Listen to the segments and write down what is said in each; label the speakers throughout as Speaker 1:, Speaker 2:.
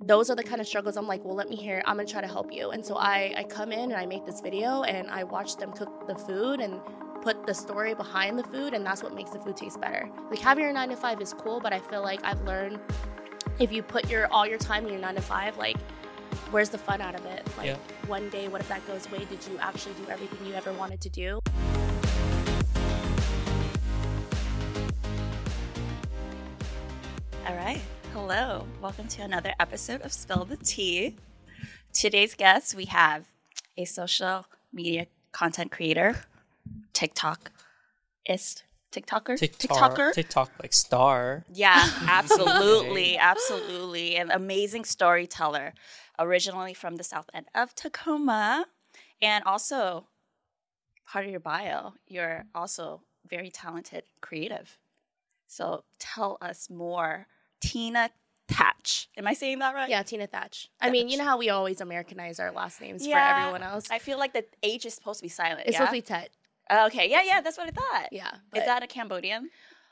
Speaker 1: those are the kind of struggles I'm like, well, let me hear. I'm gonna try to help you. And so I, I come in and I make this video and I watch them cook the food and put the story behind the food, and that's what makes the food taste better. Like having your nine to five is cool, but I feel like I've learned if you put your all your time in your nine to five, like where's the fun out of it? Like
Speaker 2: Yeah.
Speaker 1: one day, what if that goes away? Did you actually do everything you ever wanted to do?
Speaker 3: Hello. Welcome to another episode of Spill the Tea. Today's guest, we have a social media content creator, TikTok ist TikToker,
Speaker 2: TikTok,
Speaker 3: TikToker.
Speaker 2: TikTok like star.
Speaker 3: Yeah, absolutely, absolutely. An amazing storyteller, originally from the south end of Tacoma, and also part of your bio, you're also very talented, creative. So tell us more, Teena Thach. Am I saying that right?
Speaker 1: Yeah, Teena Thach. I mean, you know how we always Americanize our last names
Speaker 3: Yeah,
Speaker 1: for everyone else.
Speaker 3: I feel like the H is supposed to be silent.
Speaker 1: it's
Speaker 3: yeah?
Speaker 1: supposed to be Tet.
Speaker 3: Okay, yeah, yeah, that's what I thought.
Speaker 1: Yeah.
Speaker 3: Is that a Cambodian?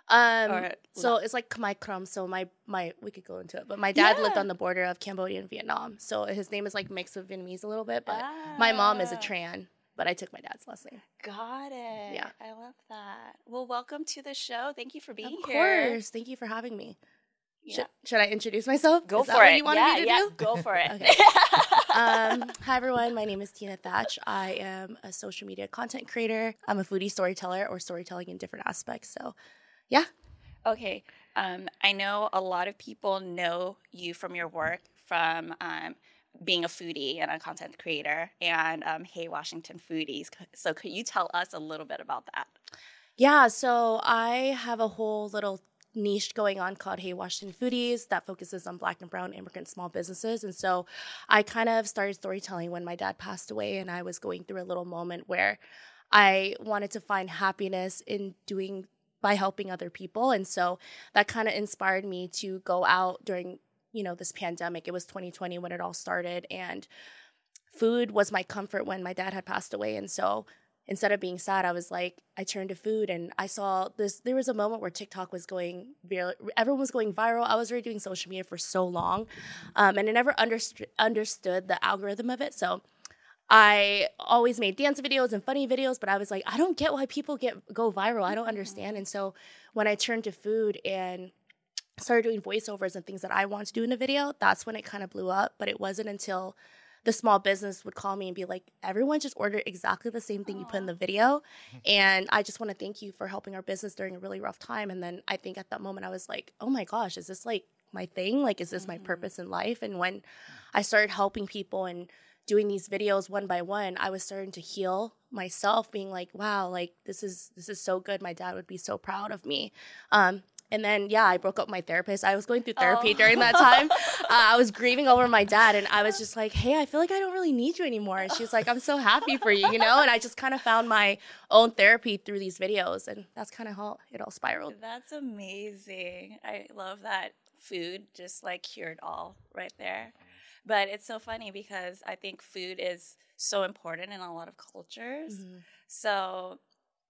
Speaker 1: Um,
Speaker 3: Or
Speaker 1: so it's like Khmer Krom. So my my we could go into it, but my dad lived on the border of Cambodia and Vietnam. So his name is like mixed with Vietnamese a little bit, but my mom is a
Speaker 3: Ah.
Speaker 1: Tran. But I took my dad's last name.
Speaker 3: Got it.
Speaker 1: Yeah.
Speaker 3: I love that. Well, welcome to the show. Thank you for being
Speaker 1: of
Speaker 3: here.
Speaker 1: Of course, thank you for having me. Should, should I introduce myself?
Speaker 3: Go
Speaker 1: Is
Speaker 3: for it.
Speaker 1: you wanted
Speaker 3: yeah,
Speaker 1: me to
Speaker 3: yeah.
Speaker 1: do?
Speaker 3: Go for it.
Speaker 1: Okay. um, hi everyone, my name is Teena Thach. I am a social media content creator. I'm a foodie storyteller or storytelling in different aspects. So, yeah.
Speaker 3: okay. Um, I know a lot of people know you from your work from um, being a foodie and a content creator and um, Hey Washington Foodies. So, could you tell us a little bit about that?
Speaker 1: Yeah, so I have a whole little niche going on called Hey Washington Foodies that focuses on black and brown immigrant small businesses. And so I kind of started storytelling when my dad passed away and I was going through a little moment where I wanted to find happiness in doing by helping other people. And so that kind of inspired me to go out during, you know, this pandemic. It was 2020 when it all started and food was my comfort when my dad had passed away. And so instead of being sad, I was like, I turned to food and I saw this. There was a moment where TikTok was going viral. Everyone was going viral. I was already doing social media for so long, um, and I never understood understood the algorithm of it. So I always made dance videos and funny videos, but I was like, I don't get why people get go viral. I don't understand. And so when I turned to food and started doing voiceovers and things that I wanted to do in a video, that's when it kind of blew up. But it wasn't until the small business would call me and be like, everyone just ordered exactly the same thing you put in the video. And I just want to thank you for helping our business during a really rough time. And then I think at that moment I was like, oh my gosh, is this like my thing? Like, is this my purpose in life? And when I started helping people and doing these videos one by one, I was starting to heal myself, being like, wow, like this is this is so good. My dad would be so proud of me. Um, and then yeah, I broke up my therapist. I was going through therapy
Speaker 3: Oh.
Speaker 1: during that time. uh, I was grieving over my dad, and I was just like, hey, I feel like I don't really need you anymore. And she was like, I'm so happy for you, you know. And I just kind of found my own therapy through these videos, and that's kind of how it all spiraled.
Speaker 3: That's amazing. I love that food just like cured all right there. But it's so funny because I think food is so important in a lot of cultures.
Speaker 1: Mm-hmm.
Speaker 3: So,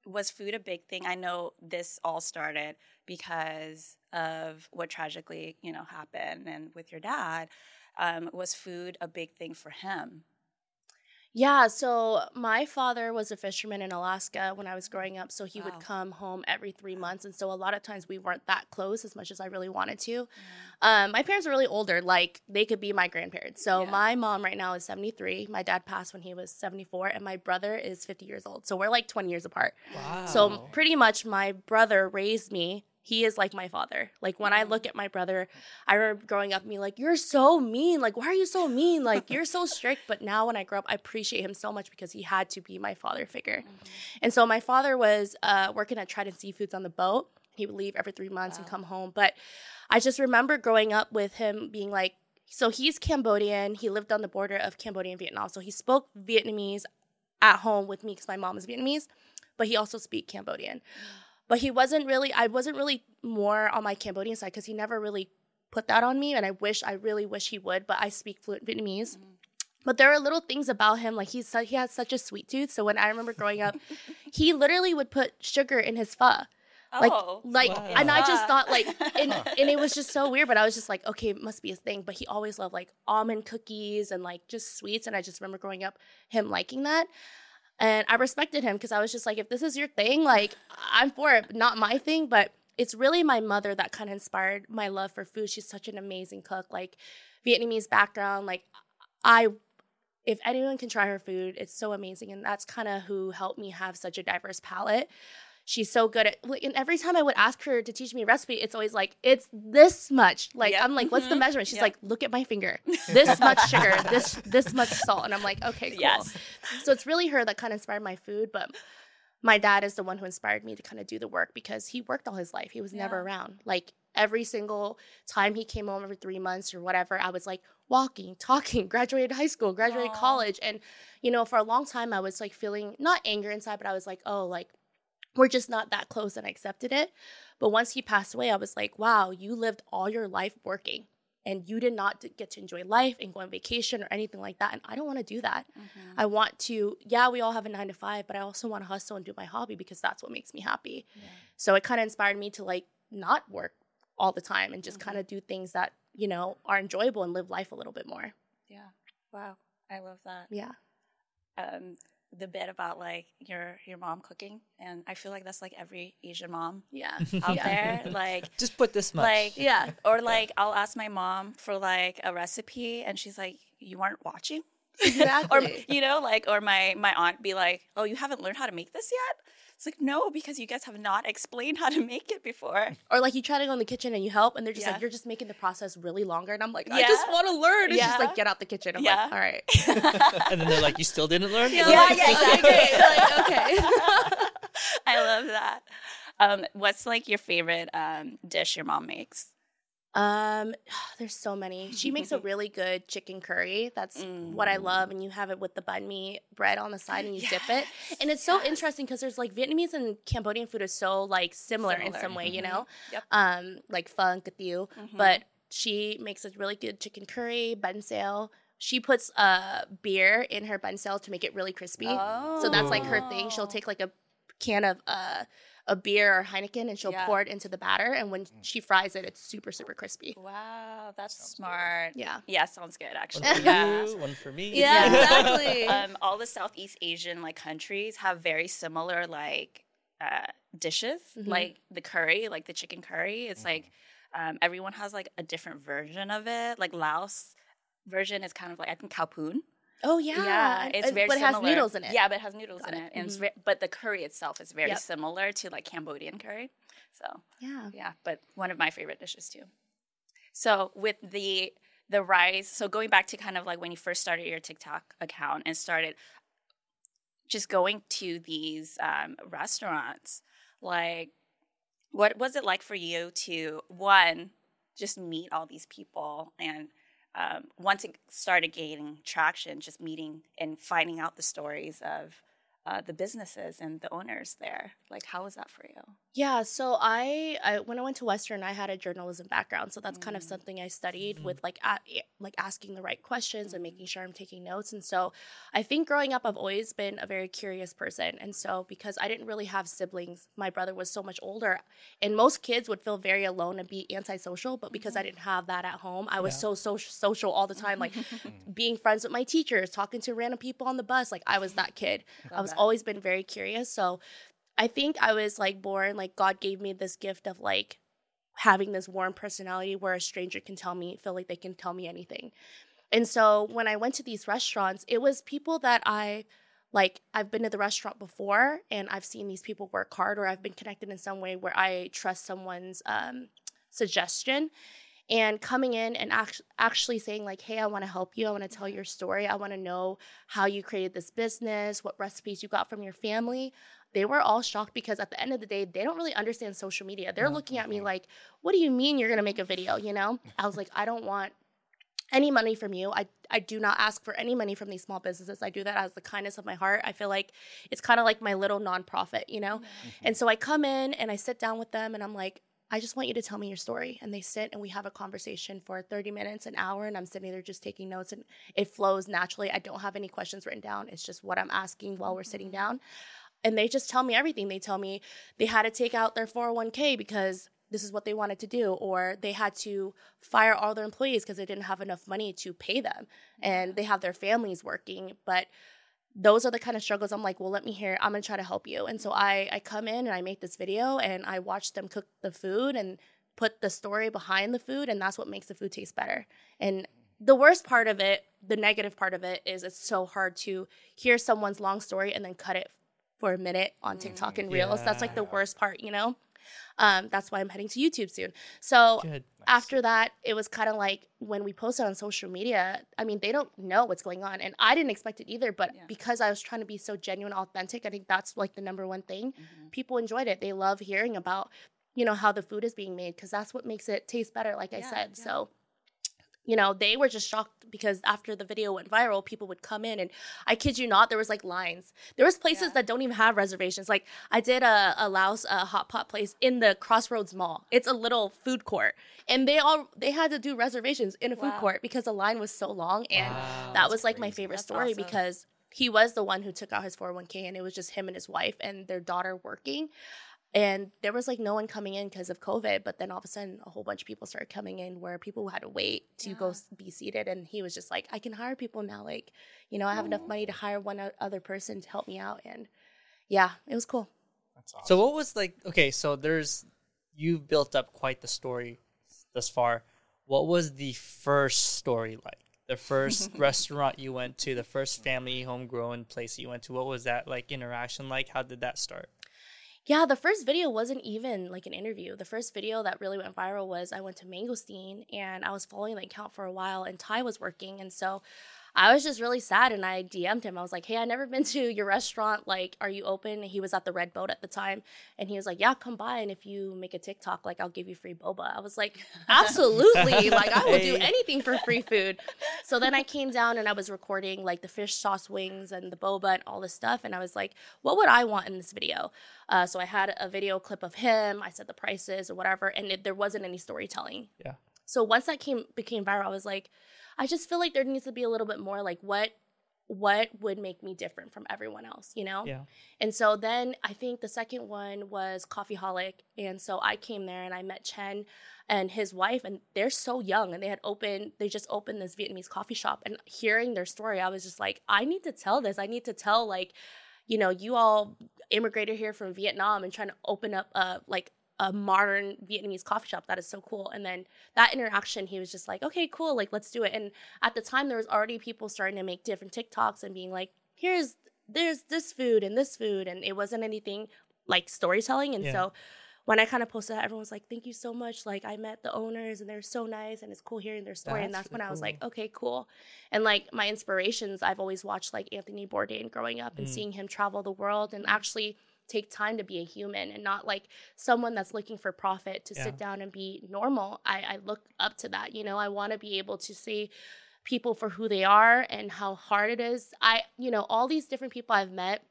Speaker 3: was food a big thing? I know this all started because of what tragically, you know, happened and with your dad. Um, was food a big thing for him?
Speaker 1: Yeah, so my father was a fisherman in Alaska when I was growing up, so he
Speaker 3: Wow.
Speaker 1: would come home every three months, and so a lot of times we weren't that close as much as I really wanted to. Um, my parents are really older, like they could be my grandparents. So
Speaker 3: Yeah.
Speaker 1: my mom right now is seventy three. My dad passed when he was seventy four, and my brother is fifty years old. So we're like twenty years apart.
Speaker 2: Wow.
Speaker 1: So pretty much my brother raised me. He is like my father. Like when I look mm. at my brother, I remember growing up and being like, You're so mean. Like, why are you so mean? Like, you're so strict. But now when I grow up, I appreciate him so much because he had to be my father figure. Mm-hmm. And so my father was uh, working at Trident Seafoods on the boat. He would leave every three months and come home. But I just remember growing up with him being like, so he's Cambodian. He lived on the border of Cambodia and Vietnam. So he spoke Vietnamese at home with me because my mom is Vietnamese, but he also speak Cambodian. Mm. But he wasn't really, I wasn't really more on my Cambodian side because he never really put that on me. And I wish, I really wish he would, but I speak fluent Vietnamese. Mm-hmm. But there are little things about him, like he's he has such a sweet tooth. So when I remember growing up, he literally would put sugar in his pho. Like,
Speaker 3: Oh.
Speaker 1: like,
Speaker 2: Wow.
Speaker 1: and I just thought like, and, and it was just so weird. But I was just like, okay, it must be a thing. But he always loved like almond cookies and like just sweets. And I just remember growing up him liking that. And I respected him because I was just like, if this is your thing, like I'm for it. Not my thing, but it's really my mother that kind of inspired my love for food. She's such an amazing cook, like Vietnamese background. Like I, if anyone can try her food, it's so amazing, and that's kind of who helped me have such a diverse palate. She's so good at, and every time I would ask her to teach me a recipe, it's always like, it's this much. Like,
Speaker 3: Yep.
Speaker 1: I'm like, what's the
Speaker 3: Mhm.
Speaker 1: measurement? She's
Speaker 3: Yep.
Speaker 1: like, look at my finger. This much sugar, this this much salt, and I'm like, okay, cool.
Speaker 3: Yes.
Speaker 1: So it's really her that kind of inspired my food, but my dad is the one who inspired me to kind of do the work because he worked all his life. He was never around. Like every single time he came home every three months or whatever, I was like walking, talking, graduated high school, graduated
Speaker 3: Aw.
Speaker 1: college. And, you know, for a long time, I was like feeling not anger inside, but I was like, oh, like we're just not that close. And I accepted it. But once he passed away, I was like, wow, you lived all your life working and you did not get to enjoy life and go on vacation or anything like that. And I don't want to do that.
Speaker 3: Mhm.
Speaker 1: I want to, yeah, we all have a nine to five, but I also want to hustle and do my hobby because that's what makes me happy.
Speaker 3: Yeah.
Speaker 1: So it kind of inspired me to like not work all the time and just
Speaker 3: Mhm.
Speaker 1: kind of do things that, you know, are enjoyable and live life a little bit more.
Speaker 3: Yeah. Wow. I love that.
Speaker 1: Yeah.
Speaker 3: Um, the bit about like your your mom cooking, and I feel like that's like every Asian mom
Speaker 1: Yeah.
Speaker 3: out
Speaker 1: Yeah.
Speaker 3: there. Like
Speaker 2: Just put this much.
Speaker 3: Like
Speaker 1: Yeah.
Speaker 3: or like I'll ask my mom for like a recipe and she's like, You weren't watching? or you know, like or my my aunt be like, Oh, you haven't learned how to make this yet? It's like, no, because you guys have not explained how to make it before.
Speaker 1: Or like you try to go in the kitchen and you help, and they're just
Speaker 3: Yeah.
Speaker 1: like, you're just making the process really longer. And I'm like, I
Speaker 3: Yeah.
Speaker 1: just want to learn. It's just like, get out the kitchen. I'm
Speaker 3: Yeah.
Speaker 1: like, all right.
Speaker 2: and then they're like, you still didn't learn?
Speaker 1: Yeah,
Speaker 3: Yeah,
Speaker 1: like,
Speaker 3: yeah,
Speaker 1: okay,
Speaker 3: exactly.
Speaker 1: Like, okay.
Speaker 3: I love that. Um, what's like your favorite um, dish your mom makes?
Speaker 1: Um, there's so many. She makes a really good chicken curry. That's what I
Speaker 3: Mm.
Speaker 1: love. And you have it with the banh mi bread on the side and you dip it. And it's so
Speaker 3: yes.
Speaker 1: interesting because there's like Vietnamese and Cambodian food is so like similar, in some way, you
Speaker 3: Mhm.
Speaker 1: know?
Speaker 3: Yep.
Speaker 1: Um, like pho, kathiu.
Speaker 3: Mhm.
Speaker 1: But she makes a really good chicken curry, banh xeo. She puts uh beer in her banh xeo to make it really crispy. Oh. So that's like her thing. She'll
Speaker 3: Oh.
Speaker 1: take like a can of uh a beer or Heineken and she'll
Speaker 3: Yeah.
Speaker 1: pour it into the batter. And when she fries it, it's super, super crispy.
Speaker 3: Wow, that's
Speaker 4: Sounds good.
Speaker 3: smart.
Speaker 1: Yeah.
Speaker 3: Yeah, sounds good
Speaker 2: One
Speaker 3: actually.
Speaker 2: for
Speaker 3: yeah.
Speaker 2: you, one for me.
Speaker 1: Yeah,
Speaker 3: Yeah.
Speaker 1: exactly.
Speaker 3: um, all the Southeast Asian like countries have very similar like uh, dishes,
Speaker 1: Mhm.
Speaker 3: like the curry, like the chicken curry. It's like um, everyone has like a different version of it. Like Laos version is kind of like I think khao poon.
Speaker 1: Oh yeah, yeah,
Speaker 3: it's very
Speaker 1: but it has noodles in it.
Speaker 3: Yeah, but it has noodles
Speaker 1: Got
Speaker 3: in
Speaker 1: it.
Speaker 3: it, and it's
Speaker 1: Mhm.
Speaker 3: ve- but the curry itself is very
Speaker 1: Yep.
Speaker 3: similar to like Cambodian curry. So
Speaker 1: yeah.
Speaker 3: yeah, but one of my favorite dishes too. So with the the rise, so going back to kind of like when you first started your TikTok account and started just going to these um, restaurants, like what was it like for you to one just meet all these people and um, once it started gaining traction, just meeting and finding out the stories of uh, the businesses and the owners there. Like, how was that for you?
Speaker 1: Yeah, so I, I when I went to Western, I had a journalism background, so that's kind of
Speaker 3: Mm.
Speaker 1: something I studied with like a, like asking the right questions and making sure I'm taking notes. And so I think growing up, I've always been a very curious person. And so because I didn't really have siblings, my brother was so much older, and most kids would feel very alone and be antisocial. But because I didn't have that at home, I was
Speaker 2: Yeah.
Speaker 1: so social, social all the time, like being friends with my teachers, talking to random people on the bus. Like I was that kid. I was
Speaker 3: that.
Speaker 1: Always been very curious. So I think I was like born, like God gave me this gift of like having this warm personality where a stranger can tell me, feel like they can tell me anything. And so when I went to these restaurants, it was people that I like I've been to the restaurant before and I've seen these people work hard or I've been connected in some way where I trust someone's um, suggestion and coming in and act- actually saying like hey i want to help you. I want to tell your story. I want to know how you created this business what recipes you got from your family. They were all shocked because at the end of the day they don't really understand social media. They're looking at me like what do you mean you're going to make a video? You know? I was like i don't want any money from you. I, I do not ask for any money from these small businesses. I do that as the kindness of my heart. I feel like it's kind of like my little nonprofit you know? Mm-hmm. And so I come in and I sit down with them and I'm like, I just want you to tell me your story. And they sit and we have a conversation for 30 minutes, an hour, and I'm sitting there just taking notes and it flows naturally. I don't have any questions written down. It's just what I'm asking while we're sitting mm-hmm. down. and they just tell me everything. They tell me they had to take out their 401k because this is what they wanted to do, or they had to fire all their employees because they didn't have enough money to pay them, and they have their families working, but those are the kind of struggles I'm like, well, let me hear. I'm gonna try to help you. And so I I come in and I make this video and I watch them cook the food and put the story behind the food, and that's what makes the food taste better. And the worst part of it, the negative part of it, is it's so hard to hear someone's long story and then cut it for a minute on TikTok mm, and Reels. That's like the worst part, you know? Um, that's why I'm heading to YouTube soon. So
Speaker 2: Good.
Speaker 1: after that, it was kind of like when we posted on social media, I mean, they don't know what's going on. And I didn't expect it either. But
Speaker 3: Yeah.
Speaker 1: because I was trying to be so genuine, authentic, I think that's like the number one thing.
Speaker 3: Mhm.
Speaker 1: People enjoyed it. They love hearing about, you know, how the food is being made because that's what makes it taste better, like I said.
Speaker 3: yeah.
Speaker 1: So, you know, they were just shocked because after the video went viral, people would come in and I kid you not, there was like lines. There was places
Speaker 3: Yeah.
Speaker 1: that don't even have reservations. Like I did a, a Laos a hot pot place in the Crossroads Mall. It's a little food court, and they all they had to do reservations in a food
Speaker 3: Wow.
Speaker 1: court because the line was so long. And
Speaker 2: Wow,
Speaker 1: that was like my favorite
Speaker 3: That's
Speaker 1: story
Speaker 3: awesome.
Speaker 1: because he was the one who took out his 401k, and it was just him and his wife and their daughter working. And there was like no one coming in because of COVID, but then all of a sudden, a whole bunch of people started coming in where people had to wait to go
Speaker 3: Yeah.
Speaker 1: s- be seated. And he was just like, I can hire people now. Like, you know, I have enough money to hire one other person to help me out. And yeah, it was cool.
Speaker 4: That's awesome.
Speaker 2: So what was like? Okay, so there's you've built up quite the story thus far. What was the first story like? The first restaurant you went to, the first family homegrown place you went to. What was that like interaction like? How did that start?
Speaker 1: Yeah, the first video wasn't even like an interview. The first video that really went viral was I went to Mangosteen and I was following the account for a while and Ty was working. And so I was just really sad and I DM'd him. I was like, hey, I never been to your restaurant. Like, are you open? And he was at the Red Boat at the time. And he was like, yeah, come by. And if you make a TikTok, like, I'll give you free boba. I was like, absolutely. like, I will do anything for free food. So then I came down and I was recording like the fish sauce wings and the boba and all this stuff. And I was like, what would I want in this video? Uh, so I had a video clip of him. I said the prices or whatever, and it, there wasn't any storytelling.
Speaker 2: Yeah.
Speaker 1: So once that came became viral, I was like, I just feel like there needs to be a little bit more like what what would make me different from everyone else, you know?
Speaker 2: Yeah.
Speaker 1: And so then I think the second one was Coffeeholic. And so I came there and I met Chen and his wife, and they're so young and they had opened, they just opened this Vietnamese coffee shop. And hearing their story, I was just like, I need to tell this. I need to tell, like, you know, you all immigrated here from Vietnam and trying to open up a, like, a modern Vietnamese coffee shop. That is so cool. And then that interaction, he was just like, okay, cool, like let's do it. And at the time, there was already people starting to make different TikToks and being like, here's there's this food and this food, and it wasn't anything like storytelling. And
Speaker 2: Yeah.
Speaker 1: so when I kind of posted that, everyone was like, thank you so much. Like I met the owners and they're so nice and it's cool hearing their story. and
Speaker 2: That's
Speaker 1: that's when
Speaker 2: really
Speaker 1: I was like, okay, cool. And like my inspirations, I've always watched like Anthony Bourdain growing up and
Speaker 2: Mm.
Speaker 1: seeing him travel the world and actually take time to be a human and not like someone that's looking for profit to
Speaker 2: Yeah.
Speaker 1: sit down and be normal. I, I look up to that. You know, I want to be able to see people for who they are and how hard it is. I, you know, all these different people I've met.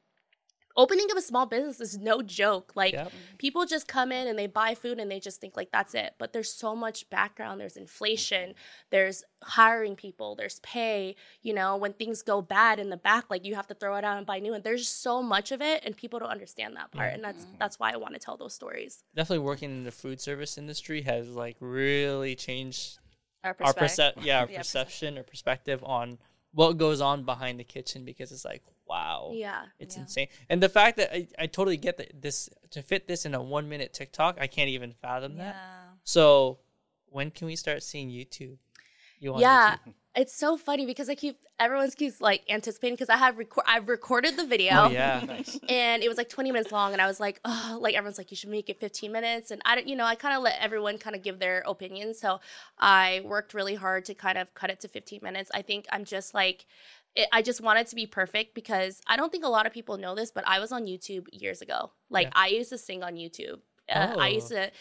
Speaker 1: Opening up a small business is no joke. Like
Speaker 2: Yep.
Speaker 1: people just come in and they buy food and they just think like that's it. But there's so much background. There's inflation. There's hiring people. There's pay. You know, when things go bad in the back, like you have to throw it out and buy new. And there's so much of it, and people don't understand that part.
Speaker 2: Yeah.
Speaker 1: And that's mm-hmm. that's why I want to tell those stories.
Speaker 2: Definitely working in the food service industry has like really changed
Speaker 3: Our
Speaker 2: our
Speaker 3: perspective.
Speaker 2: percep- yeah, our
Speaker 3: Yeah,
Speaker 2: perception or perspective on what goes on behind the kitchen because it's like, wow.
Speaker 1: Yeah.
Speaker 2: It's
Speaker 3: Yeah.
Speaker 2: insane. And the fact that I, I totally get that this to fit this in a one minute TikTok, I can't even fathom that. So when can we start seeing YouTube? You on
Speaker 1: Yeah,
Speaker 2: YouTube?
Speaker 1: it's so funny because I keep everyone keeps like anticipating because I have record I've recorded the video.
Speaker 2: Oh yeah.
Speaker 4: nice.
Speaker 1: and it was like 20 minutes long and i was like oh like everyone's like you should make it 15 minutes and i don't you know i kind of let everyone kind of give their opinion so i worked really hard to kind of cut it to 15 minutes i think i'm just like it, i just wanted to be perfect because i don't think a lot of people know this but i was on youtube years ago like
Speaker 2: Yeah.
Speaker 1: i used to sing on youtube uh, i
Speaker 2: Oh.
Speaker 1: used to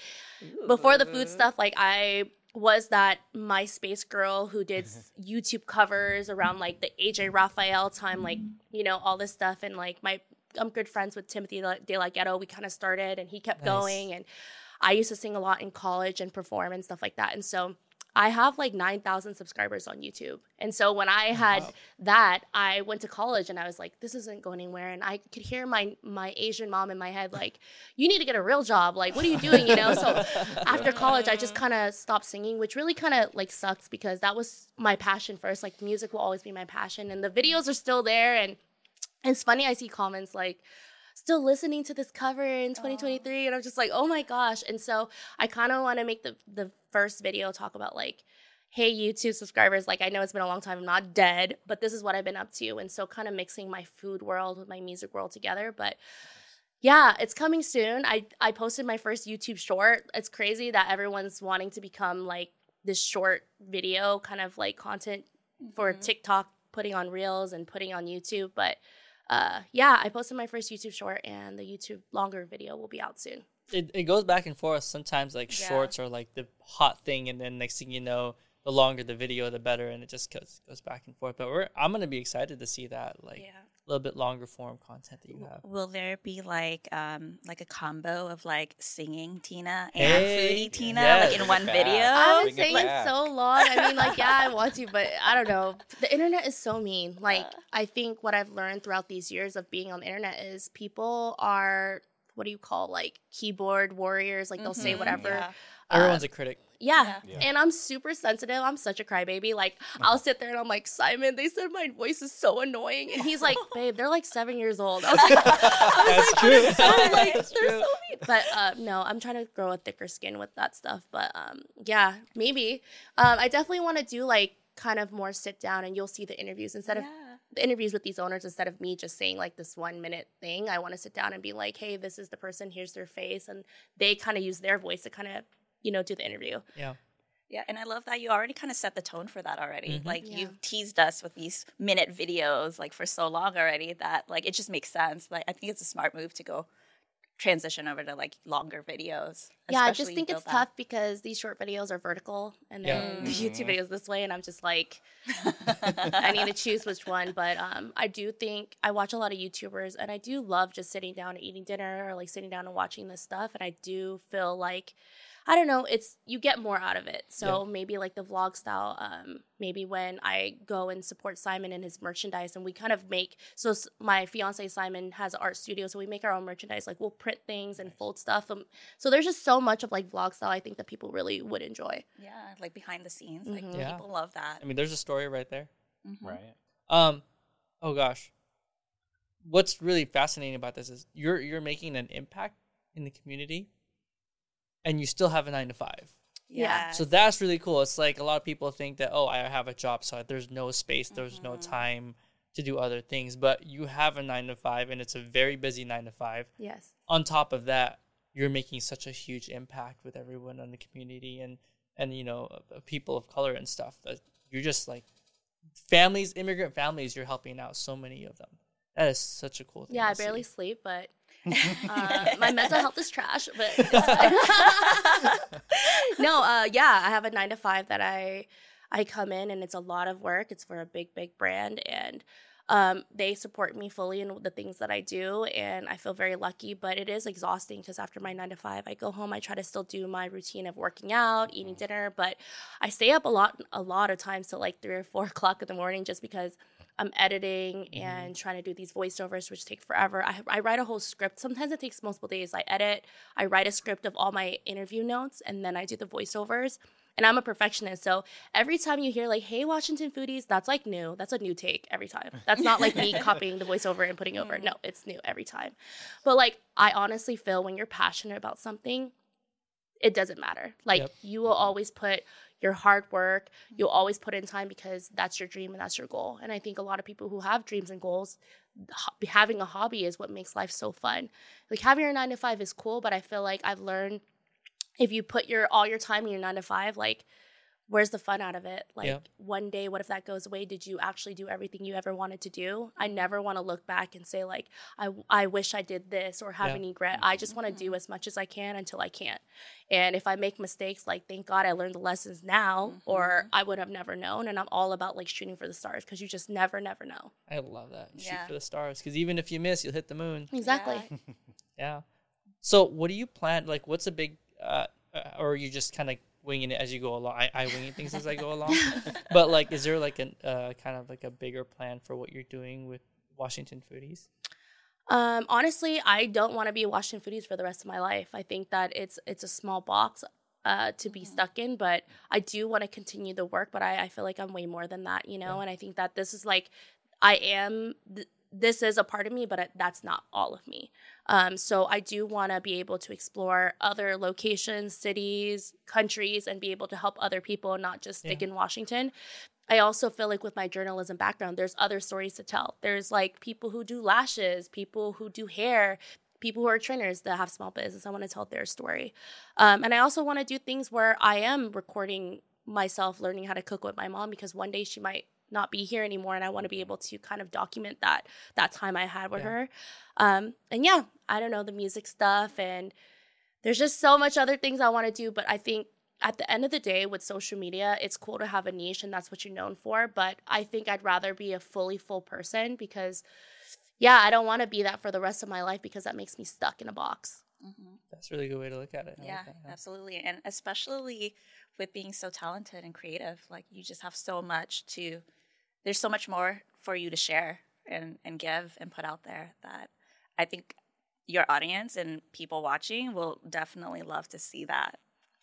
Speaker 1: before the food stuff like i was that MySpace girl who did YouTube covers around like the AJ Rafael time, like you know all this stuff, and like my I'm good friends with Timothy DeLaGhetto. We kind of started, and he kept
Speaker 2: Nice.
Speaker 1: going, and I used to sing a lot in college and perform and stuff like that, and so I have like 9,000 subscribers on YouTube. And so when I oh, had
Speaker 2: Wow.
Speaker 1: that, I went to college and I was like, this isn't going anywhere. And I could hear my my Asian mom in my head, like, you need to get a real job. Like, what are you doing? You know? So after college, I just kind of stopped singing, which really kind of like sucks because that was my passion first. Like, music will always be my passion. And the videos are still there. And it's funny, I see comments like, still listening to this cover in 2023 and i'm just like oh my gosh. And so i kind of want to make the the first video talk about like hey youtube subscribers like i know it's been a long time i'm not dead but this is what i've been up to. And so kind of mixing my food world with my music world together but yeah it's coming soon. I i posted my first youtube short. It's crazy that everyone's wanting to become like this short video kind of like content for
Speaker 3: Mhm.
Speaker 1: tiktok putting on reels and putting on youtube but uh yeah i posted my first youtube short and the youtube longer video will be out soon
Speaker 2: it, it goes back and forth. Sometimes like
Speaker 3: Yeah.
Speaker 2: shorts are like the hot thing, and then next thing you know, the longer the video, the better, and it just goes goes back and forth. But we're I'm gonna be excited to see that like
Speaker 3: Yeah.
Speaker 2: A little bit longer form content that you have.
Speaker 3: Will there be like um like a combo of like singing Teena and
Speaker 2: Hey,
Speaker 3: foodie Teena
Speaker 2: yes.
Speaker 3: like in one
Speaker 4: Bring it
Speaker 3: video?
Speaker 1: I've
Speaker 4: bring
Speaker 1: been saying so long. I mean, like, yeah, I want to, but I don't know. The internet is so mean. Like. I think what I've learned throughout these years of being on the internet is people are what do you call like keyboard warriors? Like they'll say
Speaker 3: Mhm,
Speaker 1: whatever.
Speaker 3: yeah.
Speaker 1: Uh,
Speaker 2: Everyone's a critic.
Speaker 1: Yeah.
Speaker 3: Yeah.
Speaker 4: Yeah.
Speaker 1: And I'm super sensitive. I'm such a crybaby. Like, I'll sit there and I'm like, Simon, they said my voice is so annoying. And he's like, babe, they're like seven years old. I was like, I was
Speaker 2: That's
Speaker 1: like,
Speaker 2: true.
Speaker 1: "But so, like,
Speaker 2: That's
Speaker 1: they're
Speaker 2: true.
Speaker 1: so mean. But uh, no, I'm trying to grow a thicker skin with that stuff. But um, yeah, maybe. Um, I definitely want to do like kind of more sit down and you'll see the interviews instead of the interviews with these owners instead of me just saying like this one minute thing. I want to sit down and be like, hey, this is the person, here's their face. And they kind of use their voice to kind of, you know, do the interview.
Speaker 2: Yeah.
Speaker 3: Yeah, and I love that you already kind of set the tone for that already.
Speaker 2: Mhm.
Speaker 3: Like
Speaker 1: Yeah.
Speaker 3: you've teased us with these minute videos like for so long already that like it just makes sense. Like I think it's a smart move to go transition over to like longer videos.
Speaker 1: Yeah, I just think it's
Speaker 3: that.
Speaker 1: tough because these short videos are vertical and
Speaker 2: Yeah.
Speaker 1: then the
Speaker 4: Mhm.
Speaker 1: YouTube videos this way, and I'm just like, I need to choose which one. But um, I do think I watch a lot of YouTubers, and I do love just sitting down and eating dinner or like sitting down and watching this stuff. And I do feel like, I don't know, it's you get more out of it. So maybe like the vlog style. Um, maybe when I go and support Simon and his merchandise, and we kind of make. So my fiance Simon has an art studio, so we make our own merchandise. Like we'll print things and fold stuff. Um, so there's just so much of like vlog style. I think that people really would enjoy.
Speaker 3: Yeah, like behind the scenes. Like
Speaker 1: Mhm.
Speaker 2: Yeah.
Speaker 3: people love that.
Speaker 2: I mean, there's a story right there.
Speaker 3: Mhm.
Speaker 4: Right.
Speaker 2: Um, oh gosh, what's really fascinating about this is you're you're making an impact in the community, and you still have a nine to five.
Speaker 1: Yeah.
Speaker 2: So that's really cool. It's like a lot of people think that oh, I have a job, so there's no space, there's no
Speaker 3: Mhm.
Speaker 2: time to do other things. But you have a nine to five, and it's a very busy nine to five.
Speaker 1: Yes.
Speaker 2: On top of that, you're making such a huge impact with everyone in the community and and you know uh, people of color and stuff. That you're just like families, immigrant families. You're helping out so many of them. That is such a cool thing.
Speaker 1: Yeah, I barely
Speaker 2: see.
Speaker 1: sleep, but uh, my mental health is trash. But no, uh, yeah, I have a nine to five that I I come in and it's a lot of work. It's for a big, big brand, and um, they support me fully in the things that I do, and I feel very lucky. But it is exhausting because after my nine to five, I go home. I try to still do my routine of working out, eating dinner, but I stay up a lot, a lot of times till like three or four o'clock in the morning just because I'm editing mm-hmm. and trying to do these voiceovers, which take forever. I, I write a whole script. Sometimes it takes multiple days. I edit, I write a script of all my interview notes, and then I do the voiceovers. And I'm a perfectionist. So every time you hear, like, hey, Washington Foodies, that's like new. That's a new take every time. That's not like me copying the voiceover and putting over. Mm-hmm. No, it's new every time. But like, I honestly feel when you're passionate about something, it doesn't matter. Like,
Speaker 2: Yep.
Speaker 1: you will always put your hard work, mm-hmm. you'll always put in time because that's your dream and that's your goal. And I think a lot of people who have dreams and goals, having a hobby is what makes life so fun. Like having your nine to five is cool, but I feel like I've learned if you put your all your time in your nine to five, like where's the fun out of it? Like
Speaker 2: Yeah.
Speaker 1: one day, what if that goes away? Did you actually do everything you ever wanted to do? I never want to look back and say like I I wish I did this or have
Speaker 2: Yeah.
Speaker 1: any regret. I just want to do as much as I can until I can't. And if I make mistakes, like thank God I learned the lessons now, or I would have never known. And I'm all about like shooting for the stars because you just never, never know.
Speaker 2: I love that. Shoot for the stars. Because even if you miss, you'll hit the moon.
Speaker 1: Exactly.
Speaker 3: Yeah.
Speaker 2: Yeah. So what do you plan? Like, what's a big, uh, uh, or you just kind of winging it as you go along. I, I wing things as I go along. but like, is there like a uh, kind of like a bigger plan for what you're doing with Washington Foodies?
Speaker 1: Um, honestly, I don't want to be Washington Foodies for the rest of my life. I think that it's it's a small box uh, to be stuck in, but I do want to continue the work. But I, I feel like I'm way more than that, you know.
Speaker 2: Yeah.
Speaker 1: And I think that this is like I am. Th- this is a part of me, but that's not all of me. Um, so I do want to be able to explore other locations, cities, countries, and be able to help other people, not just stick
Speaker 2: Yeah.
Speaker 1: in Washington. I also feel like with my journalism background, there's other stories to tell. There's like people who do lashes, people who do hair, people who are trainers that have small business. I want to tell their story. Um, and I also want to do things where I am recording myself learning how to cook with my mom because one day she might not be here anymore and I want to be able to kind of document that that time I had with
Speaker 2: Yeah.
Speaker 1: her. Um, and yeah, I don't know the music stuff and there's just so much other things I want to do, but I think at the end of the day with social media, it's cool to have a niche and that's what you're known for, but I think I'd rather be a fully full person because yeah, I don't want to be that for the rest of my life because that makes me stuck in a box.
Speaker 3: Mhm.
Speaker 2: That's a really good way to look at it. I
Speaker 3: Yeah,
Speaker 2: that,
Speaker 3: absolutely. And especially with being so talented and creative, like you just have so much to, there's so much more for you to share and, and give and put out there that I think your audience and people watching will definitely love to see that.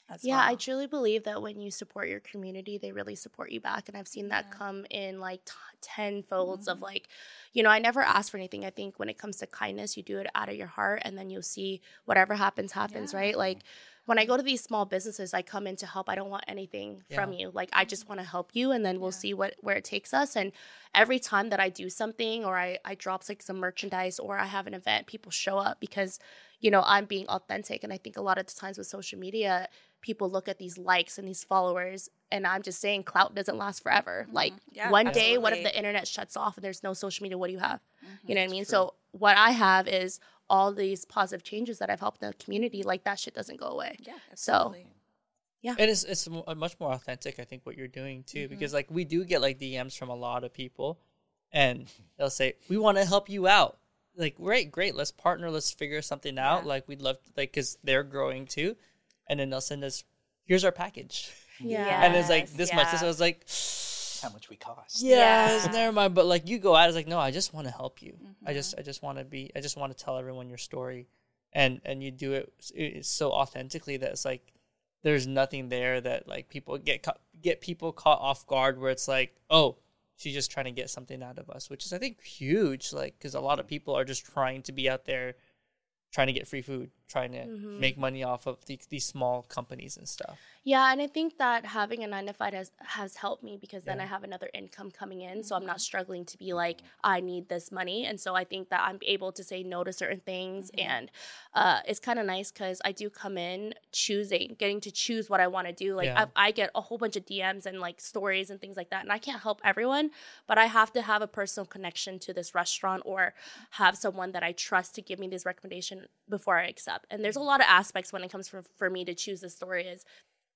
Speaker 3: As
Speaker 1: Yeah,
Speaker 3: well.
Speaker 1: I truly believe that when you support your community, they really support you back. And I've seen that
Speaker 3: Yeah.
Speaker 1: come in like t- 10 folds of
Speaker 3: mm-hmm.
Speaker 1: like, you know, I never ask for anything. I think when it comes to kindness, you do it out of your heart and then you'll see whatever happens, happens,
Speaker 3: Yeah.
Speaker 1: right? Like when I go to these small businesses, I come in to help. I don't want anything from you. Like I just want to help you and then we'll
Speaker 3: Yeah.
Speaker 1: see what where it takes us. And every time that I do something or I, I drop like some merchandise or I have an event, people show up because, you know, I'm being authentic. And I think a lot of the times with social media, people look at these likes and these followers and i'm just saying clout doesn't last forever like
Speaker 3: Mhm. Yeah,
Speaker 1: one day what if the internet shuts off and there's no social media what do you have
Speaker 3: Mhm.
Speaker 1: you know what i mean
Speaker 2: true.
Speaker 1: so what i have is all these positive changes that i've helped in the community like that shit doesn't go away
Speaker 3: Yeah,
Speaker 1: So,
Speaker 3: yeah.
Speaker 2: And it's it's uh, much more authentic, I think, what you're doing too, because like we do get like DMs from a lot of people, and they'll say we want to help you out. Like, great, great, let's partner, let's figure something out.
Speaker 3: Yeah.
Speaker 2: Like, we'd love to, like because they're growing too, and then they'll send us, here's our package,
Speaker 1: yeah
Speaker 2: and it's like
Speaker 3: Yes,
Speaker 2: this much. So. I was like,
Speaker 4: how much we cost.
Speaker 2: yes,
Speaker 3: Yeah.
Speaker 2: never mind. But like you go out, it's like no, I just want to help you. I
Speaker 3: Mhm.
Speaker 2: just I just want to be. I just want to tell everyone your story, and and you do it, s- it's so authentically that it's like there's nothing there that like people get ca- get people caught off guard where it's like oh she's just trying to get something out of us, which is I think huge. Like because a lot of people are just trying to be out there. Trying to get free food, trying to
Speaker 1: Mhm.
Speaker 2: make money off of the, these small companies and stuff.
Speaker 1: Yeah, and I think that having a nine to five has has helped me because then
Speaker 2: Yeah.
Speaker 1: I have another income coming in, so I'm not struggling to be like I need this money, and so I think that I'm able to say no to certain things, and uh, it's kind of nice because I do come in choosing, getting to choose what I want to do. Like
Speaker 2: Yeah.
Speaker 1: I get a whole bunch of DMs and like stories and things like that, and I can't help everyone, but I have to have a personal connection to this restaurant or have someone that I trust to give me this recommendation before I accept. And there's a lot of aspects when it comes for, for me to choose the story is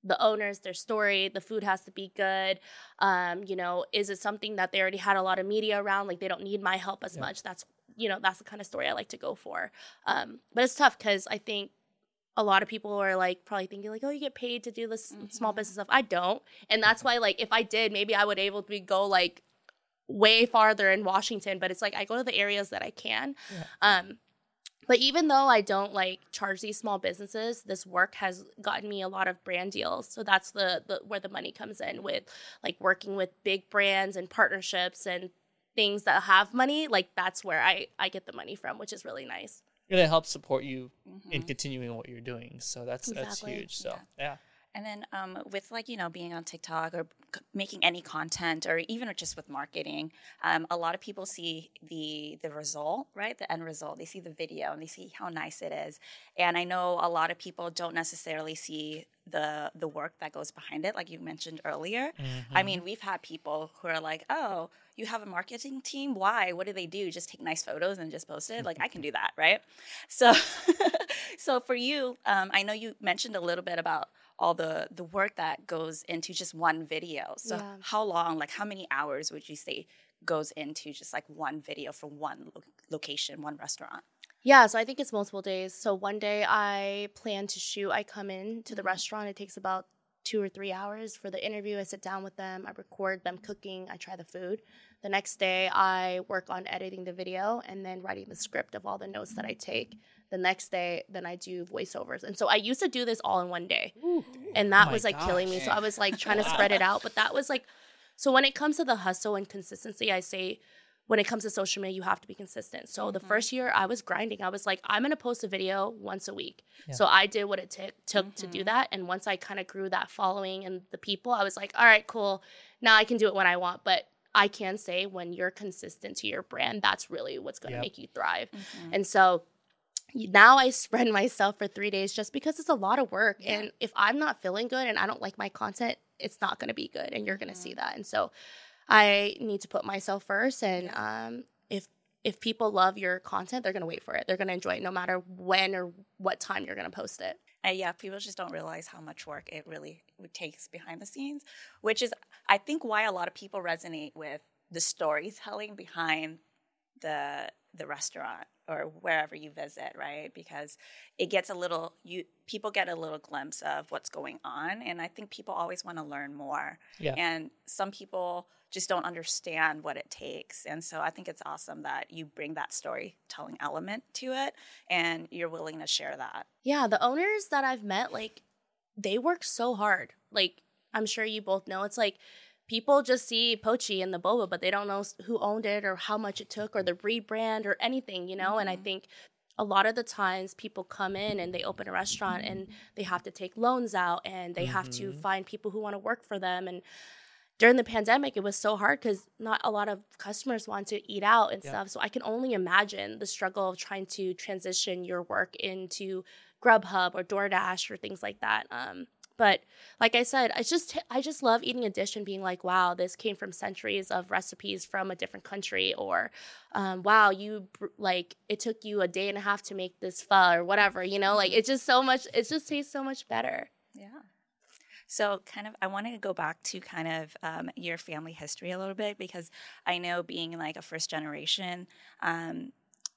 Speaker 1: the owners, their story, the food has to be good. Um, you know, is it something that they already had a lot of media around? Like they don't need my help as
Speaker 2: Yeah.
Speaker 1: much. That's you know, that's the kind of story I like to go for. Um, but it's tough because I think a lot of people are like probably thinking like, oh, you get paid to do this small
Speaker 3: Mhm.
Speaker 1: business stuff. I don't, and that's why like if I did, maybe I would able to go like way farther in Washington. But it's like I go to the areas that I can.
Speaker 2: Yeah.
Speaker 1: Um, but even though I don't like charge these small businesses, this work has gotten me a lot of brand deals. So that's the, the where the money comes in with like working with big brands and partnerships and things that have money. Like that's where I I get the money from, which is really nice.
Speaker 2: And it helps support you in
Speaker 3: Mhm.
Speaker 2: continuing what you're doing. So that's that's huge. So
Speaker 3: Yeah.
Speaker 2: yeah.
Speaker 3: And then um, with like you know being on TikTok or c- making any content or even just with marketing, um, a lot of people see the the result, right? The end result. They see the video and they see how nice it is. And I know a lot of people don't necessarily see the the work that goes behind it, like you mentioned earlier. I
Speaker 2: Mm-hmm.
Speaker 3: mean, we've had people who are like, "Oh, you have a marketing team? Why? What do they do? Just take nice photos and just post it? Like I can do that, right?" So, so for you, um, I know you mentioned a little bit about all the the work that goes into just one video. So,
Speaker 1: Yeah.
Speaker 3: how long, like how many hours would you say goes into just like one video for one lo- location, one restaurant?
Speaker 1: Yeah, so I think it's multiple days. So one day I plan to shoot. I come in to the
Speaker 3: Mhm.
Speaker 1: restaurant. It takes about two or three hours for the interview. I sit down with them, I record them cooking, I try the food. The next day, I work on editing the video and then writing the script of all the notes that I take. The next day, then I do voiceovers. And so I used to do this all in one day. And that
Speaker 2: Oh
Speaker 1: was like killing me. So I was like trying to spread it out. But that was like, so when it comes to the hustle and consistency, I say, when it comes to social media, you have to be consistent. So the mm-hmm. first year I was grinding. I was like, I'm gonna post a video once a week.
Speaker 2: Yeah.
Speaker 1: So I did what it took took to do mm-hmm. that. And once I kind of grew that following and the people, I was like, all right, cool. Now I can do it when I want. But I can say when you're consistent to your brand, that's really what's gonna
Speaker 2: Yep.
Speaker 1: make you thrive.
Speaker 3: Mm-hmm.
Speaker 1: And so now I spread myself for three days just because it's a lot of work. And if I'm not feeling good and I don't like my content, it's not going to be good. And you're going to see mm-hmm. that. And so I need to put myself first. And um, if if people love your content, they're to wait for it. They're to enjoy it no matter when or what time you're to post it.
Speaker 3: And yeah, people just don't realize how much work it really takes behind the scenes, which is, I think, why a lot of people resonate with the storytelling behind the the restaurant or wherever you visit, right? Because it gets a little you people get a little glimpse of what's going on, and I think people always want to learn more.
Speaker 2: Yeah.
Speaker 3: And some people just don't understand what it takes, and so I think it's awesome that you bring that storytelling element to it, and you're willing to share that.
Speaker 1: Yeah, the owners that I've met, like, they work so hard. Like, I'm sure you both know, it's like people just see Pochi and the boba, but they don't know who owned it or how much it took or the rebrand or anything, you know? And I mm-hmm. think a lot of the times people come in and they open a restaurant and mm-hmm. they have to take loans out and they have to mm-hmm. find people who want to work for them. And during the pandemic, it was so hard because not a lot of customers want to eat out and
Speaker 2: Yeah.
Speaker 1: stuff. So I can only imagine the struggle of trying to transition your work into Grubhub or DoorDash or things like that. Um, but like I said, I just I just love eating a dish and being like, wow, this came from centuries of recipes from a different country, or um, wow, you like it took you a day and a half to make this pho or whatever. You know, like it's just so much. It just tastes so much better.
Speaker 3: Yeah. So, kind of, I wanted to go back to kind of um, your family history a little bit because I know being like a first generation, um,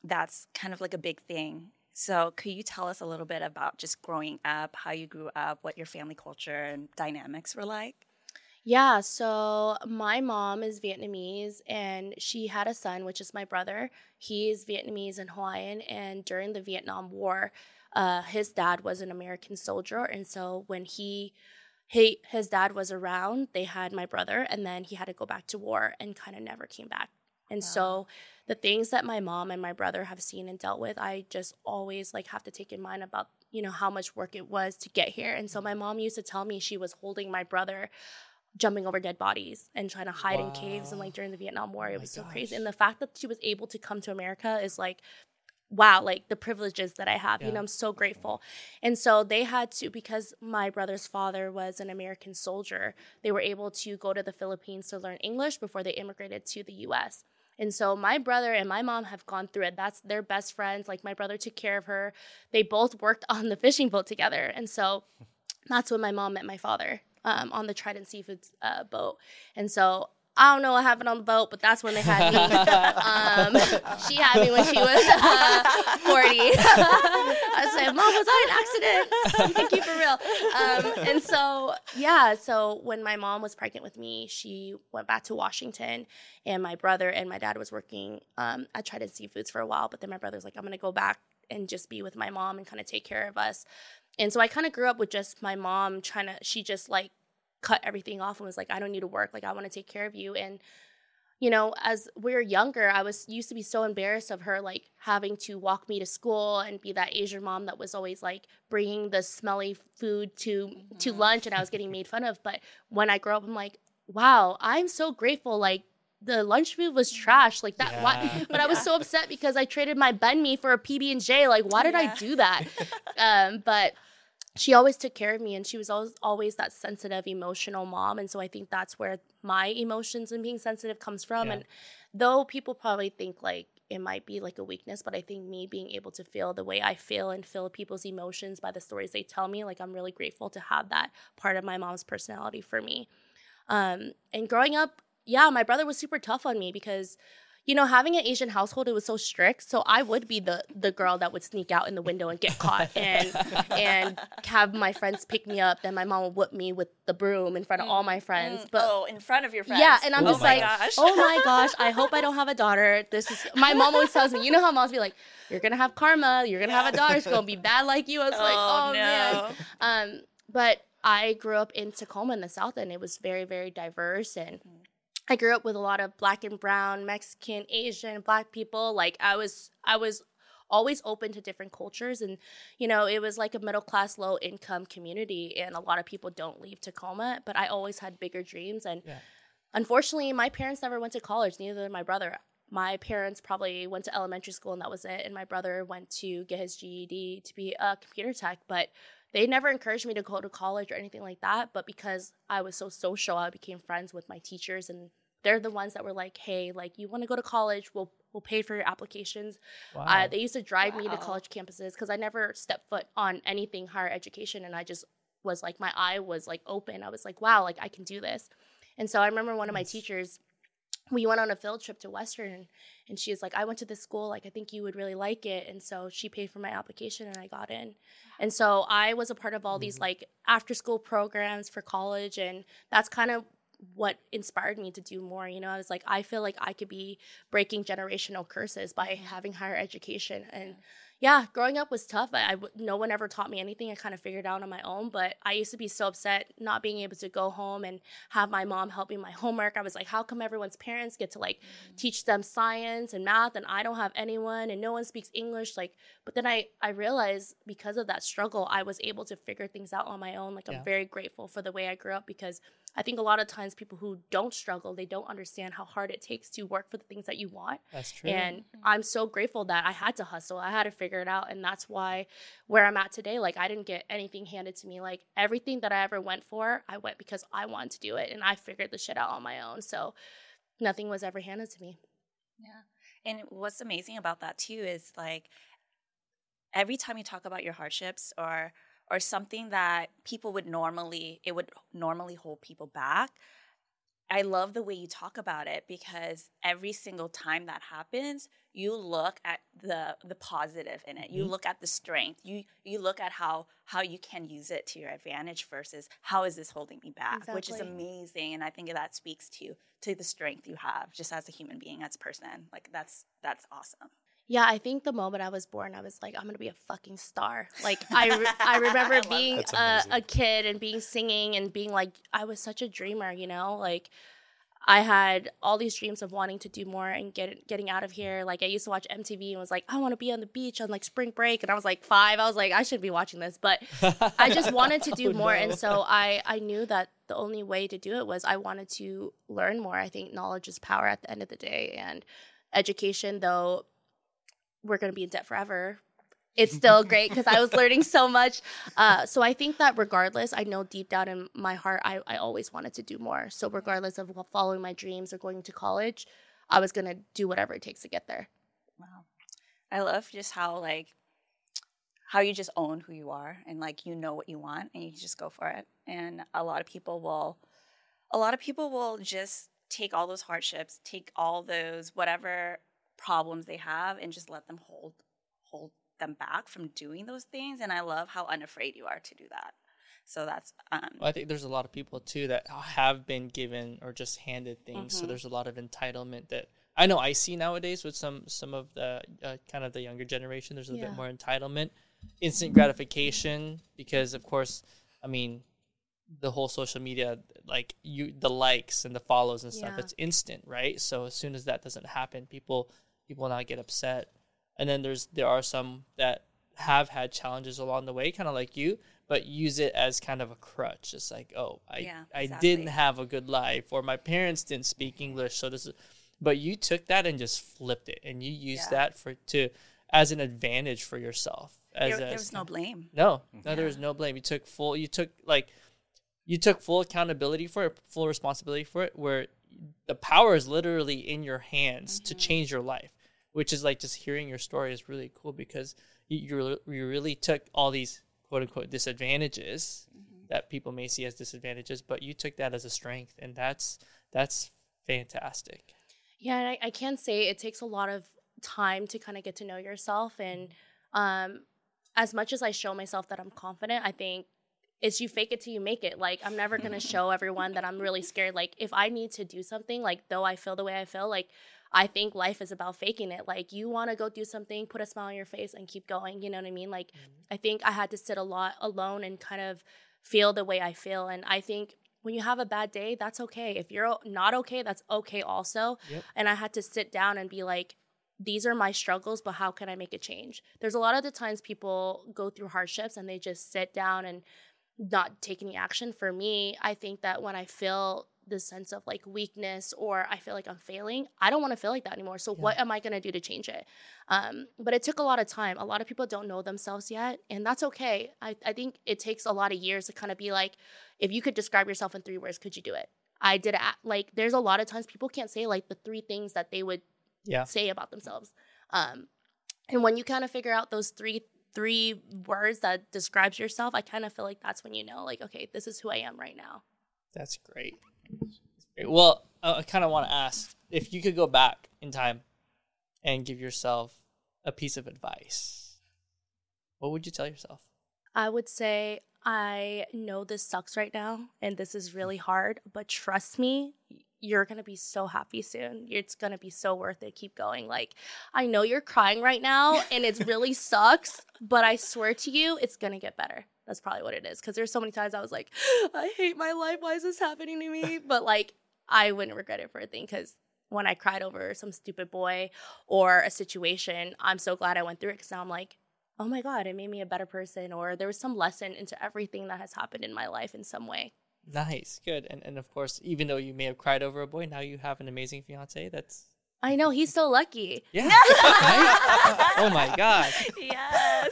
Speaker 3: that's kind of like a big thing. So, could you tell us a little bit about just growing up, how you grew up, what your family culture and dynamics were like?
Speaker 1: Yeah, so my mom is Vietnamese and she had a son, which is my brother. He is Vietnamese and Hawaiian. And during the Vietnam War, uh, his dad was an American soldier. And so when he, he, his dad was around, they had my brother, and then he had to go back to war and kind of never came back. And so the things that my mom and my brother have seen and dealt with, I just always like have to take in mind about, you know, how much work it was to get here. And so my mom used to tell me she was holding my brother jumping over dead bodies and trying to hide in caves and like during the Vietnam War. Oh it was so crazy. And the fact that she was able to come to America is like wow, like the privileges that I have. You know, I'm so grateful. And so they had to, because my brother's father was an American soldier, they were able to go to the Philippines to learn English before they immigrated to the US. And so my brother and my mom have gone through it. That's their best friends. Like my brother took care of her. They both worked on the fishing boat together. And so that's when my mom met my father um, on the Trident Seafoods uh, boat. And so I don't know what happened on the boat, but that's when they had me. um, she had me when she was uh, 40. I said, Mom, was I an accident? Thank you for real. Um, and so, yeah, so when my mom was pregnant with me, she went back to Washington, and my brother and my dad was working um, at Trident Seafoods for a while. But then my brother's like, I'm going to go back and just be with my mom and kind of take care of us. And so I kind of grew up with just my mom trying to, she just like cut everything off and was like, I don't need to work. Like, I want to take care of you. And, you know, as we were younger, I was used to be so embarrassed of her like having to walk me to school and be that Asian mom that was always like bringing the smelly food to to lunch and I was getting made fun of. But when I grow up, I'm like, wow, I'm so grateful. Like the lunch food was trash, like that. Why? But I was so upset because I traded my banh mi for a PB and J. Like, why did I do that? um, but she always took care of me and she was always, always that sensitive emotional mom and so i think that's where my emotions and being sensitive comes from
Speaker 2: Yeah.
Speaker 1: and though people probably think like it might be like a weakness but i think me being able to feel the way i feel and feel people's emotions by the stories they tell me like i'm really grateful to have that part of my mom's personality for me um, and growing up yeah my brother was super tough on me because you know, having an Asian household, it was so strict. So I would be the the girl that would sneak out in the window and get caught, and and have my friends pick me up. Then my mom would whip me with the broom in front of all my friends.
Speaker 3: Mm,
Speaker 1: But
Speaker 3: oh, in front of your friends.
Speaker 1: yeah, and I'm
Speaker 2: Oh
Speaker 1: just
Speaker 2: my
Speaker 1: like,
Speaker 3: gosh.
Speaker 1: oh my gosh, I hope I don't have a daughter. This is my mom always tells me, you know how moms be like, you're gonna have karma, you're gonna have a daughter, she's gonna be bad like you. I was like,
Speaker 3: Oh,
Speaker 1: oh man. Um, but I grew up in Tacoma in the South and It was very, very diverse and I grew up with a lot of black and brown, Mexican, Asian, black people. Like I was I was always open to different cultures and you know, it was like a middle class, low income community and a lot of people don't leave Tacoma, but I always had bigger dreams and
Speaker 2: Yeah.
Speaker 1: unfortunately my parents never went to college, neither did my brother. My parents probably went to elementary school and that was it and my brother went to get his GED to be a computer tech, but they never encouraged me to go to college or anything like that. But because I was so social, I became friends with my teachers, and they're the ones that were like, "Hey, like you want to go to college? We'll we'll pay for your applications."
Speaker 2: Wow.
Speaker 1: Uh, they used to drive me to college campuses because I never stepped foot on anything higher education, and I just was like, my eye was like open. I was like, "Wow, like I can do this." And so I remember one of my teachers. We went on a field trip to Western, and she was like, "I went to this school. Like, I think you would really like it." And so she paid for my application, and I got in. And so I was a part of all these like after school programs for college. And that's kind of what inspired me to do more. You know, I was like, I feel like I could be breaking generational curses by having higher education. And yeah, growing up was tough. I no one ever taught me anything. I kind of figured it out on my own. But I used to be so upset not being able to go home and have my mom help me my homework. I was like, how come everyone's parents get to like mm-hmm. teach them science and math, and I don't have anyone, and no one speaks English? Like, but then I I realized because of that struggle, I was able to figure things out on my own. Like,
Speaker 2: Yeah.
Speaker 1: I'm very grateful for the way I grew up because I think a lot of times people who don't struggle, they don't understand how hard it takes to work for the things that you want.
Speaker 2: That's true.
Speaker 1: And mm-hmm. I'm so grateful that I had to hustle. I had to figure it out. And that's why where I'm at today, like I didn't get anything handed to me. Like everything that I ever went for, I went because I wanted to do it and I figured the shit out on my own. So nothing was ever handed to me.
Speaker 3: Yeah. And what's amazing about that too is like every time you talk about your hardships or or something that people would normally it would normally hold people back. I love the way you talk about it because every single time that happens, you look at the the positive in it. You
Speaker 2: Mhm.
Speaker 3: look at the strength. You you look at how how you can use it to your advantage versus how is this holding me back, which is amazing. And I think that speaks to to the strength you have just as a human being, as a person. Like that's that's awesome.
Speaker 1: Yeah, I think the moment I was born, I was like, I'm gonna be a fucking star. Like I, re- I remember
Speaker 3: I
Speaker 1: being a, a kid and being singing and being like, I was such a dreamer, you know. Like I had all these dreams of wanting to do more and get getting out of here. Like I used to watch MTV and was like, I want to be on the beach on like spring break, and I was like five. I was like, I should be watching this, but I just wanted to do
Speaker 2: Oh,
Speaker 1: more,
Speaker 2: no.
Speaker 1: and so I I knew that the only way to do it was I wanted to learn more. I think knowledge is power at the end of the day, and education, though we're going to be in debt forever. It's still great because I was learning so much. Uh, so I think that regardless, I know deep down in my heart, I, I always wanted to do more. So regardless of following my dreams or going to college, I was going to do whatever it takes to get there.
Speaker 3: Wow. I love just how like how you just own who you are and like you know what you want and you just go for it. And a lot of people will a lot of people will just take all those hardships, take all those whatever problems they have and just let them hold hold them back from doing those things and I love how unafraid you are to do that. So that's um
Speaker 2: Well, I think there's a lot of people too that have been given or just handed things. So
Speaker 3: Mhm.
Speaker 2: there's a lot of entitlement that I know I see nowadays with some some of the uh, kind of the younger generation. There's a
Speaker 1: Yeah.
Speaker 2: bit more entitlement, instant gratification because of course, I mean, the whole social media like you the likes and the follows and stuff
Speaker 1: Yeah.
Speaker 2: it's instant right so as soon as that doesn't happen people people not get upset and then there's there are some that have had challenges along the way kind of like you but use it as kind of a crutch it's like oh i
Speaker 3: Yeah,
Speaker 2: i didn't have a good life or my parents didn't speak english so this is but you took that and just flipped it and you used
Speaker 3: Yeah.
Speaker 2: that for to as an advantage for yourself as
Speaker 3: there,
Speaker 2: a-
Speaker 3: there was no blame.
Speaker 2: no, no,
Speaker 3: Yeah.
Speaker 2: there was no blame. You took full. You took like, you took full accountability for it, full responsibility for it. Where the power is literally in your hands to mm-hmm. change your life, which is like just hearing your story is really cool because you you, really took all these quote unquote disadvantages that people may see as disadvantages, but you took that as a strength, and that's that's fantastic.
Speaker 1: Yeah, and I, I can say it takes a lot of time to kind of get to know yourself. And um, as much as I show myself that I'm confident, I think it's you fake it till you make it. Like I'm never gonna show everyone that I'm really scared. Like if I need to do something, like though I feel the way I feel, like I think life is about faking it. Like you want to go do something, put a smile on your face, and keep going. You know what I mean? Like mm-hmm. I think I had to sit a lot alone and kind of feel the way I feel. And I think when you have a bad day, that's okay. If you're not okay, that's okay also. Yep. And I had to sit down and be like, these are my struggles, but how can I make a change? There's a lot of the times people go through hardships and they just sit down and not take any action. For me, I think that when I feel this sense of like weakness or I feel like I'm failing, I don't want to feel like that anymore. So yeah. what am I going to do to change it? Um, but it took a lot of time. A lot of people don't know themselves yet, and that's okay. I, I think it takes a lot of years to kind of be like, if you could describe yourself in three words, could you do it? I did it. Like, there's a lot of times people can't say like the three things that they would yeah. say about themselves. Um, and when you kind of figure out those three three words that describes yourself, I kind of feel like that's when you know, like, okay, this is who I am right now.
Speaker 2: That's great. Well, I kind of want to ask if you could go back in time and give yourself a piece of advice, what would you tell yourself?
Speaker 1: I would say, I know this sucks right now and this is really hard, but trust me, you're going to be so happy soon. It's going to be so worth it. Keep going. Like, I know you're crying right now and it really sucks, but I swear to you, it's going to get better. That's probably what it is. Cause there's so many times I was like, I hate my life. Why is this happening to me? But like, I wouldn't regret it for a thing because when I cried over some stupid boy or a situation, I'm so glad I went through it because now I'm like, oh my God, it made me a better person, or there was some lesson into everything that has happened in my life in some way.
Speaker 2: Nice, good. And and of course, even though you may have cried over a boy, now you have an amazing fiance. That's
Speaker 1: I know he's so lucky.
Speaker 2: Yeah. right? Oh my god.
Speaker 3: Yes.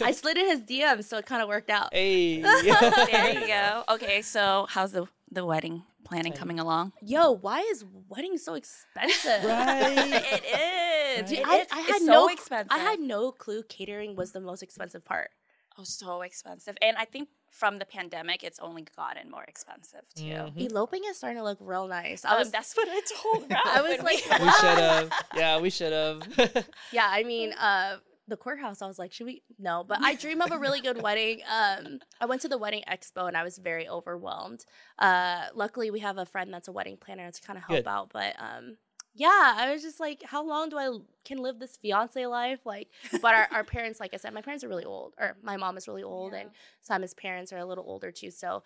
Speaker 1: I slid in his DM, so it kind of worked out.
Speaker 2: Hey.
Speaker 3: there you go. Okay, so how's the the wedding planning coming along?
Speaker 1: Yo, why is wedding so expensive?
Speaker 2: Right.
Speaker 3: it is.
Speaker 1: Dude, I, I, had no expensive. I had no clue catering was the most expensive part.
Speaker 3: Oh, so expensive. And I think from the pandemic, it's only gotten more expensive too. Mm-hmm.
Speaker 1: Eloping is starting to look real nice. I
Speaker 3: um, was. that's what I told. Ralph I
Speaker 2: was like, we, we should have. Yeah, we should have.
Speaker 1: yeah, I mean, uh, the courthouse, I was like, should we? No, but I dream of a really good wedding. Um, I went to the wedding expo and I was very overwhelmed. Uh, luckily, we have a friend that's a wedding planner to kind of help good. out. But um, yeah, I was just like, how long do I can live this fiance life? Like, but our, our parents, like I said, my parents are really old, or my mom is really old, yeah. and Simon's parents are a little older too. So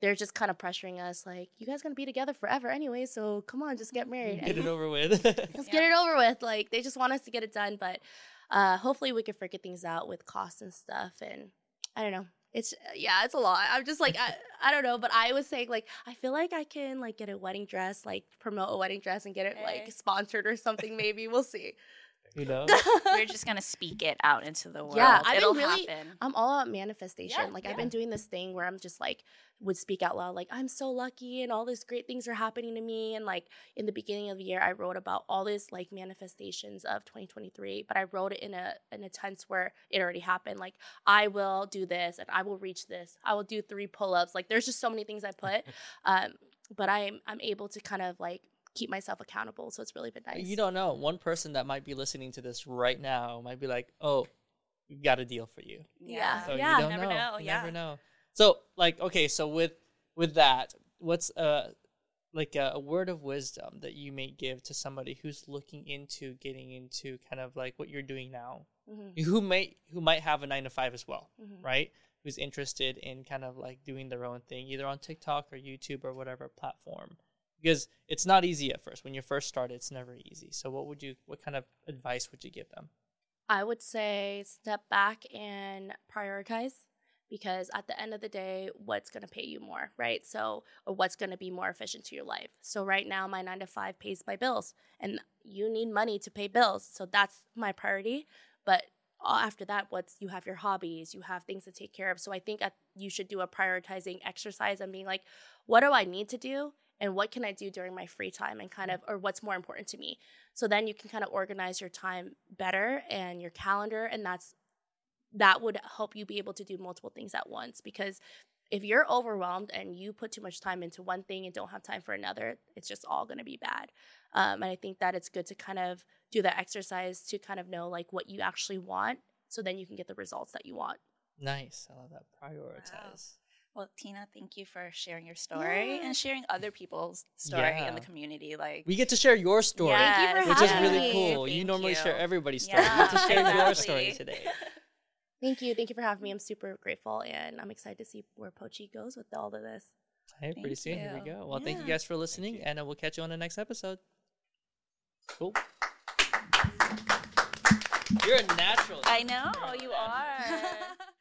Speaker 1: they're just kind of pressuring us, like, you guys gonna be together forever anyway, so come on, just get married.
Speaker 2: Get it over with.
Speaker 1: Let's yeah. get it over with. Like, they just want us to get it done, but uh, hopefully we can figure things out with costs and stuff. And I don't know. It's uh, yeah, it's a lot. I'm just like I, I don't know, but I was saying like I feel like I can like get a wedding dress, like promote a wedding dress and get it like eh. sponsored or something. Maybe we'll see.
Speaker 2: You know,
Speaker 3: we're just gonna speak it out into the world.
Speaker 1: Yeah, I've
Speaker 3: It'll
Speaker 1: been really.
Speaker 3: Happen.
Speaker 1: I'm all about manifestation. Yeah, like yeah. I've been doing this thing where I'm just like would speak out loud like i'm so lucky and all these great things are happening to me and like in the beginning of the year i wrote about all this like manifestations of 2023 but i wrote it in a in a tense where it already happened like i will do this and i will reach this i will do three pull-ups like there's just so many things i put um but i'm i'm able to kind of like keep myself accountable so it's really been nice
Speaker 2: you don't know one person that might be listening to this right now might be like oh we've got a deal for you
Speaker 1: yeah
Speaker 2: so
Speaker 1: yeah
Speaker 2: you never know, know. You yeah. never know so like okay, so with with that, what's uh like a, a, word of wisdom that you may give to somebody who's looking into getting into kind of like what you're doing now, mm-hmm. who may who might have a nine to five as well, mm-hmm. right? Who's interested in kind of like doing their own thing, either on TikTok or YouTube or whatever platform, because it's not easy at first. When you first start, it's never easy. So, what would you, what kind of advice would you give them?
Speaker 1: I would say step back and prioritize because at the end of the day, what's going to pay you more, right? So, or what's going to be more efficient to your life. So, right now, my nine to five pays my bills, and you need money to pay bills. So, that's my priority. But after that, what's you have your hobbies, you have things to take care of. So, I think you should do a prioritizing exercise and being like, what do I need to do? And what can I do during my free time and kind of, or what's more important to me? So then you can kind of organize your time better and your calendar. And that's that would help you be able to do multiple things at once because if you're overwhelmed and you put too much time into one thing and don't have time for another, it's just all going to be bad. Um, and I think that it's good to kind of do that exercise to kind of know like what you actually want, so then you can get the results that you want.
Speaker 2: Nice. I love that. Prioritize.
Speaker 3: Well, Teena, thank you for sharing your story
Speaker 1: Yeah.
Speaker 3: and sharing other people's story
Speaker 2: Yeah.
Speaker 3: in the community. Like,
Speaker 2: We get to share your story,
Speaker 3: Yes,
Speaker 1: Thank you for
Speaker 2: which is really
Speaker 1: me.
Speaker 2: cool. you normally
Speaker 3: you.
Speaker 2: share everybody's story.
Speaker 3: Yeah,
Speaker 2: you get to share your story today.
Speaker 1: Thank you. Thank you for having me. I'm super grateful and I'm excited to see where Pochi goes with all of this.
Speaker 2: Hey, pretty
Speaker 3: Thank
Speaker 2: soon. Here we go. Well, thank you guys for listening, and uh, we'll catch you on the next episode. Cool. You're a natural.
Speaker 3: I know you are.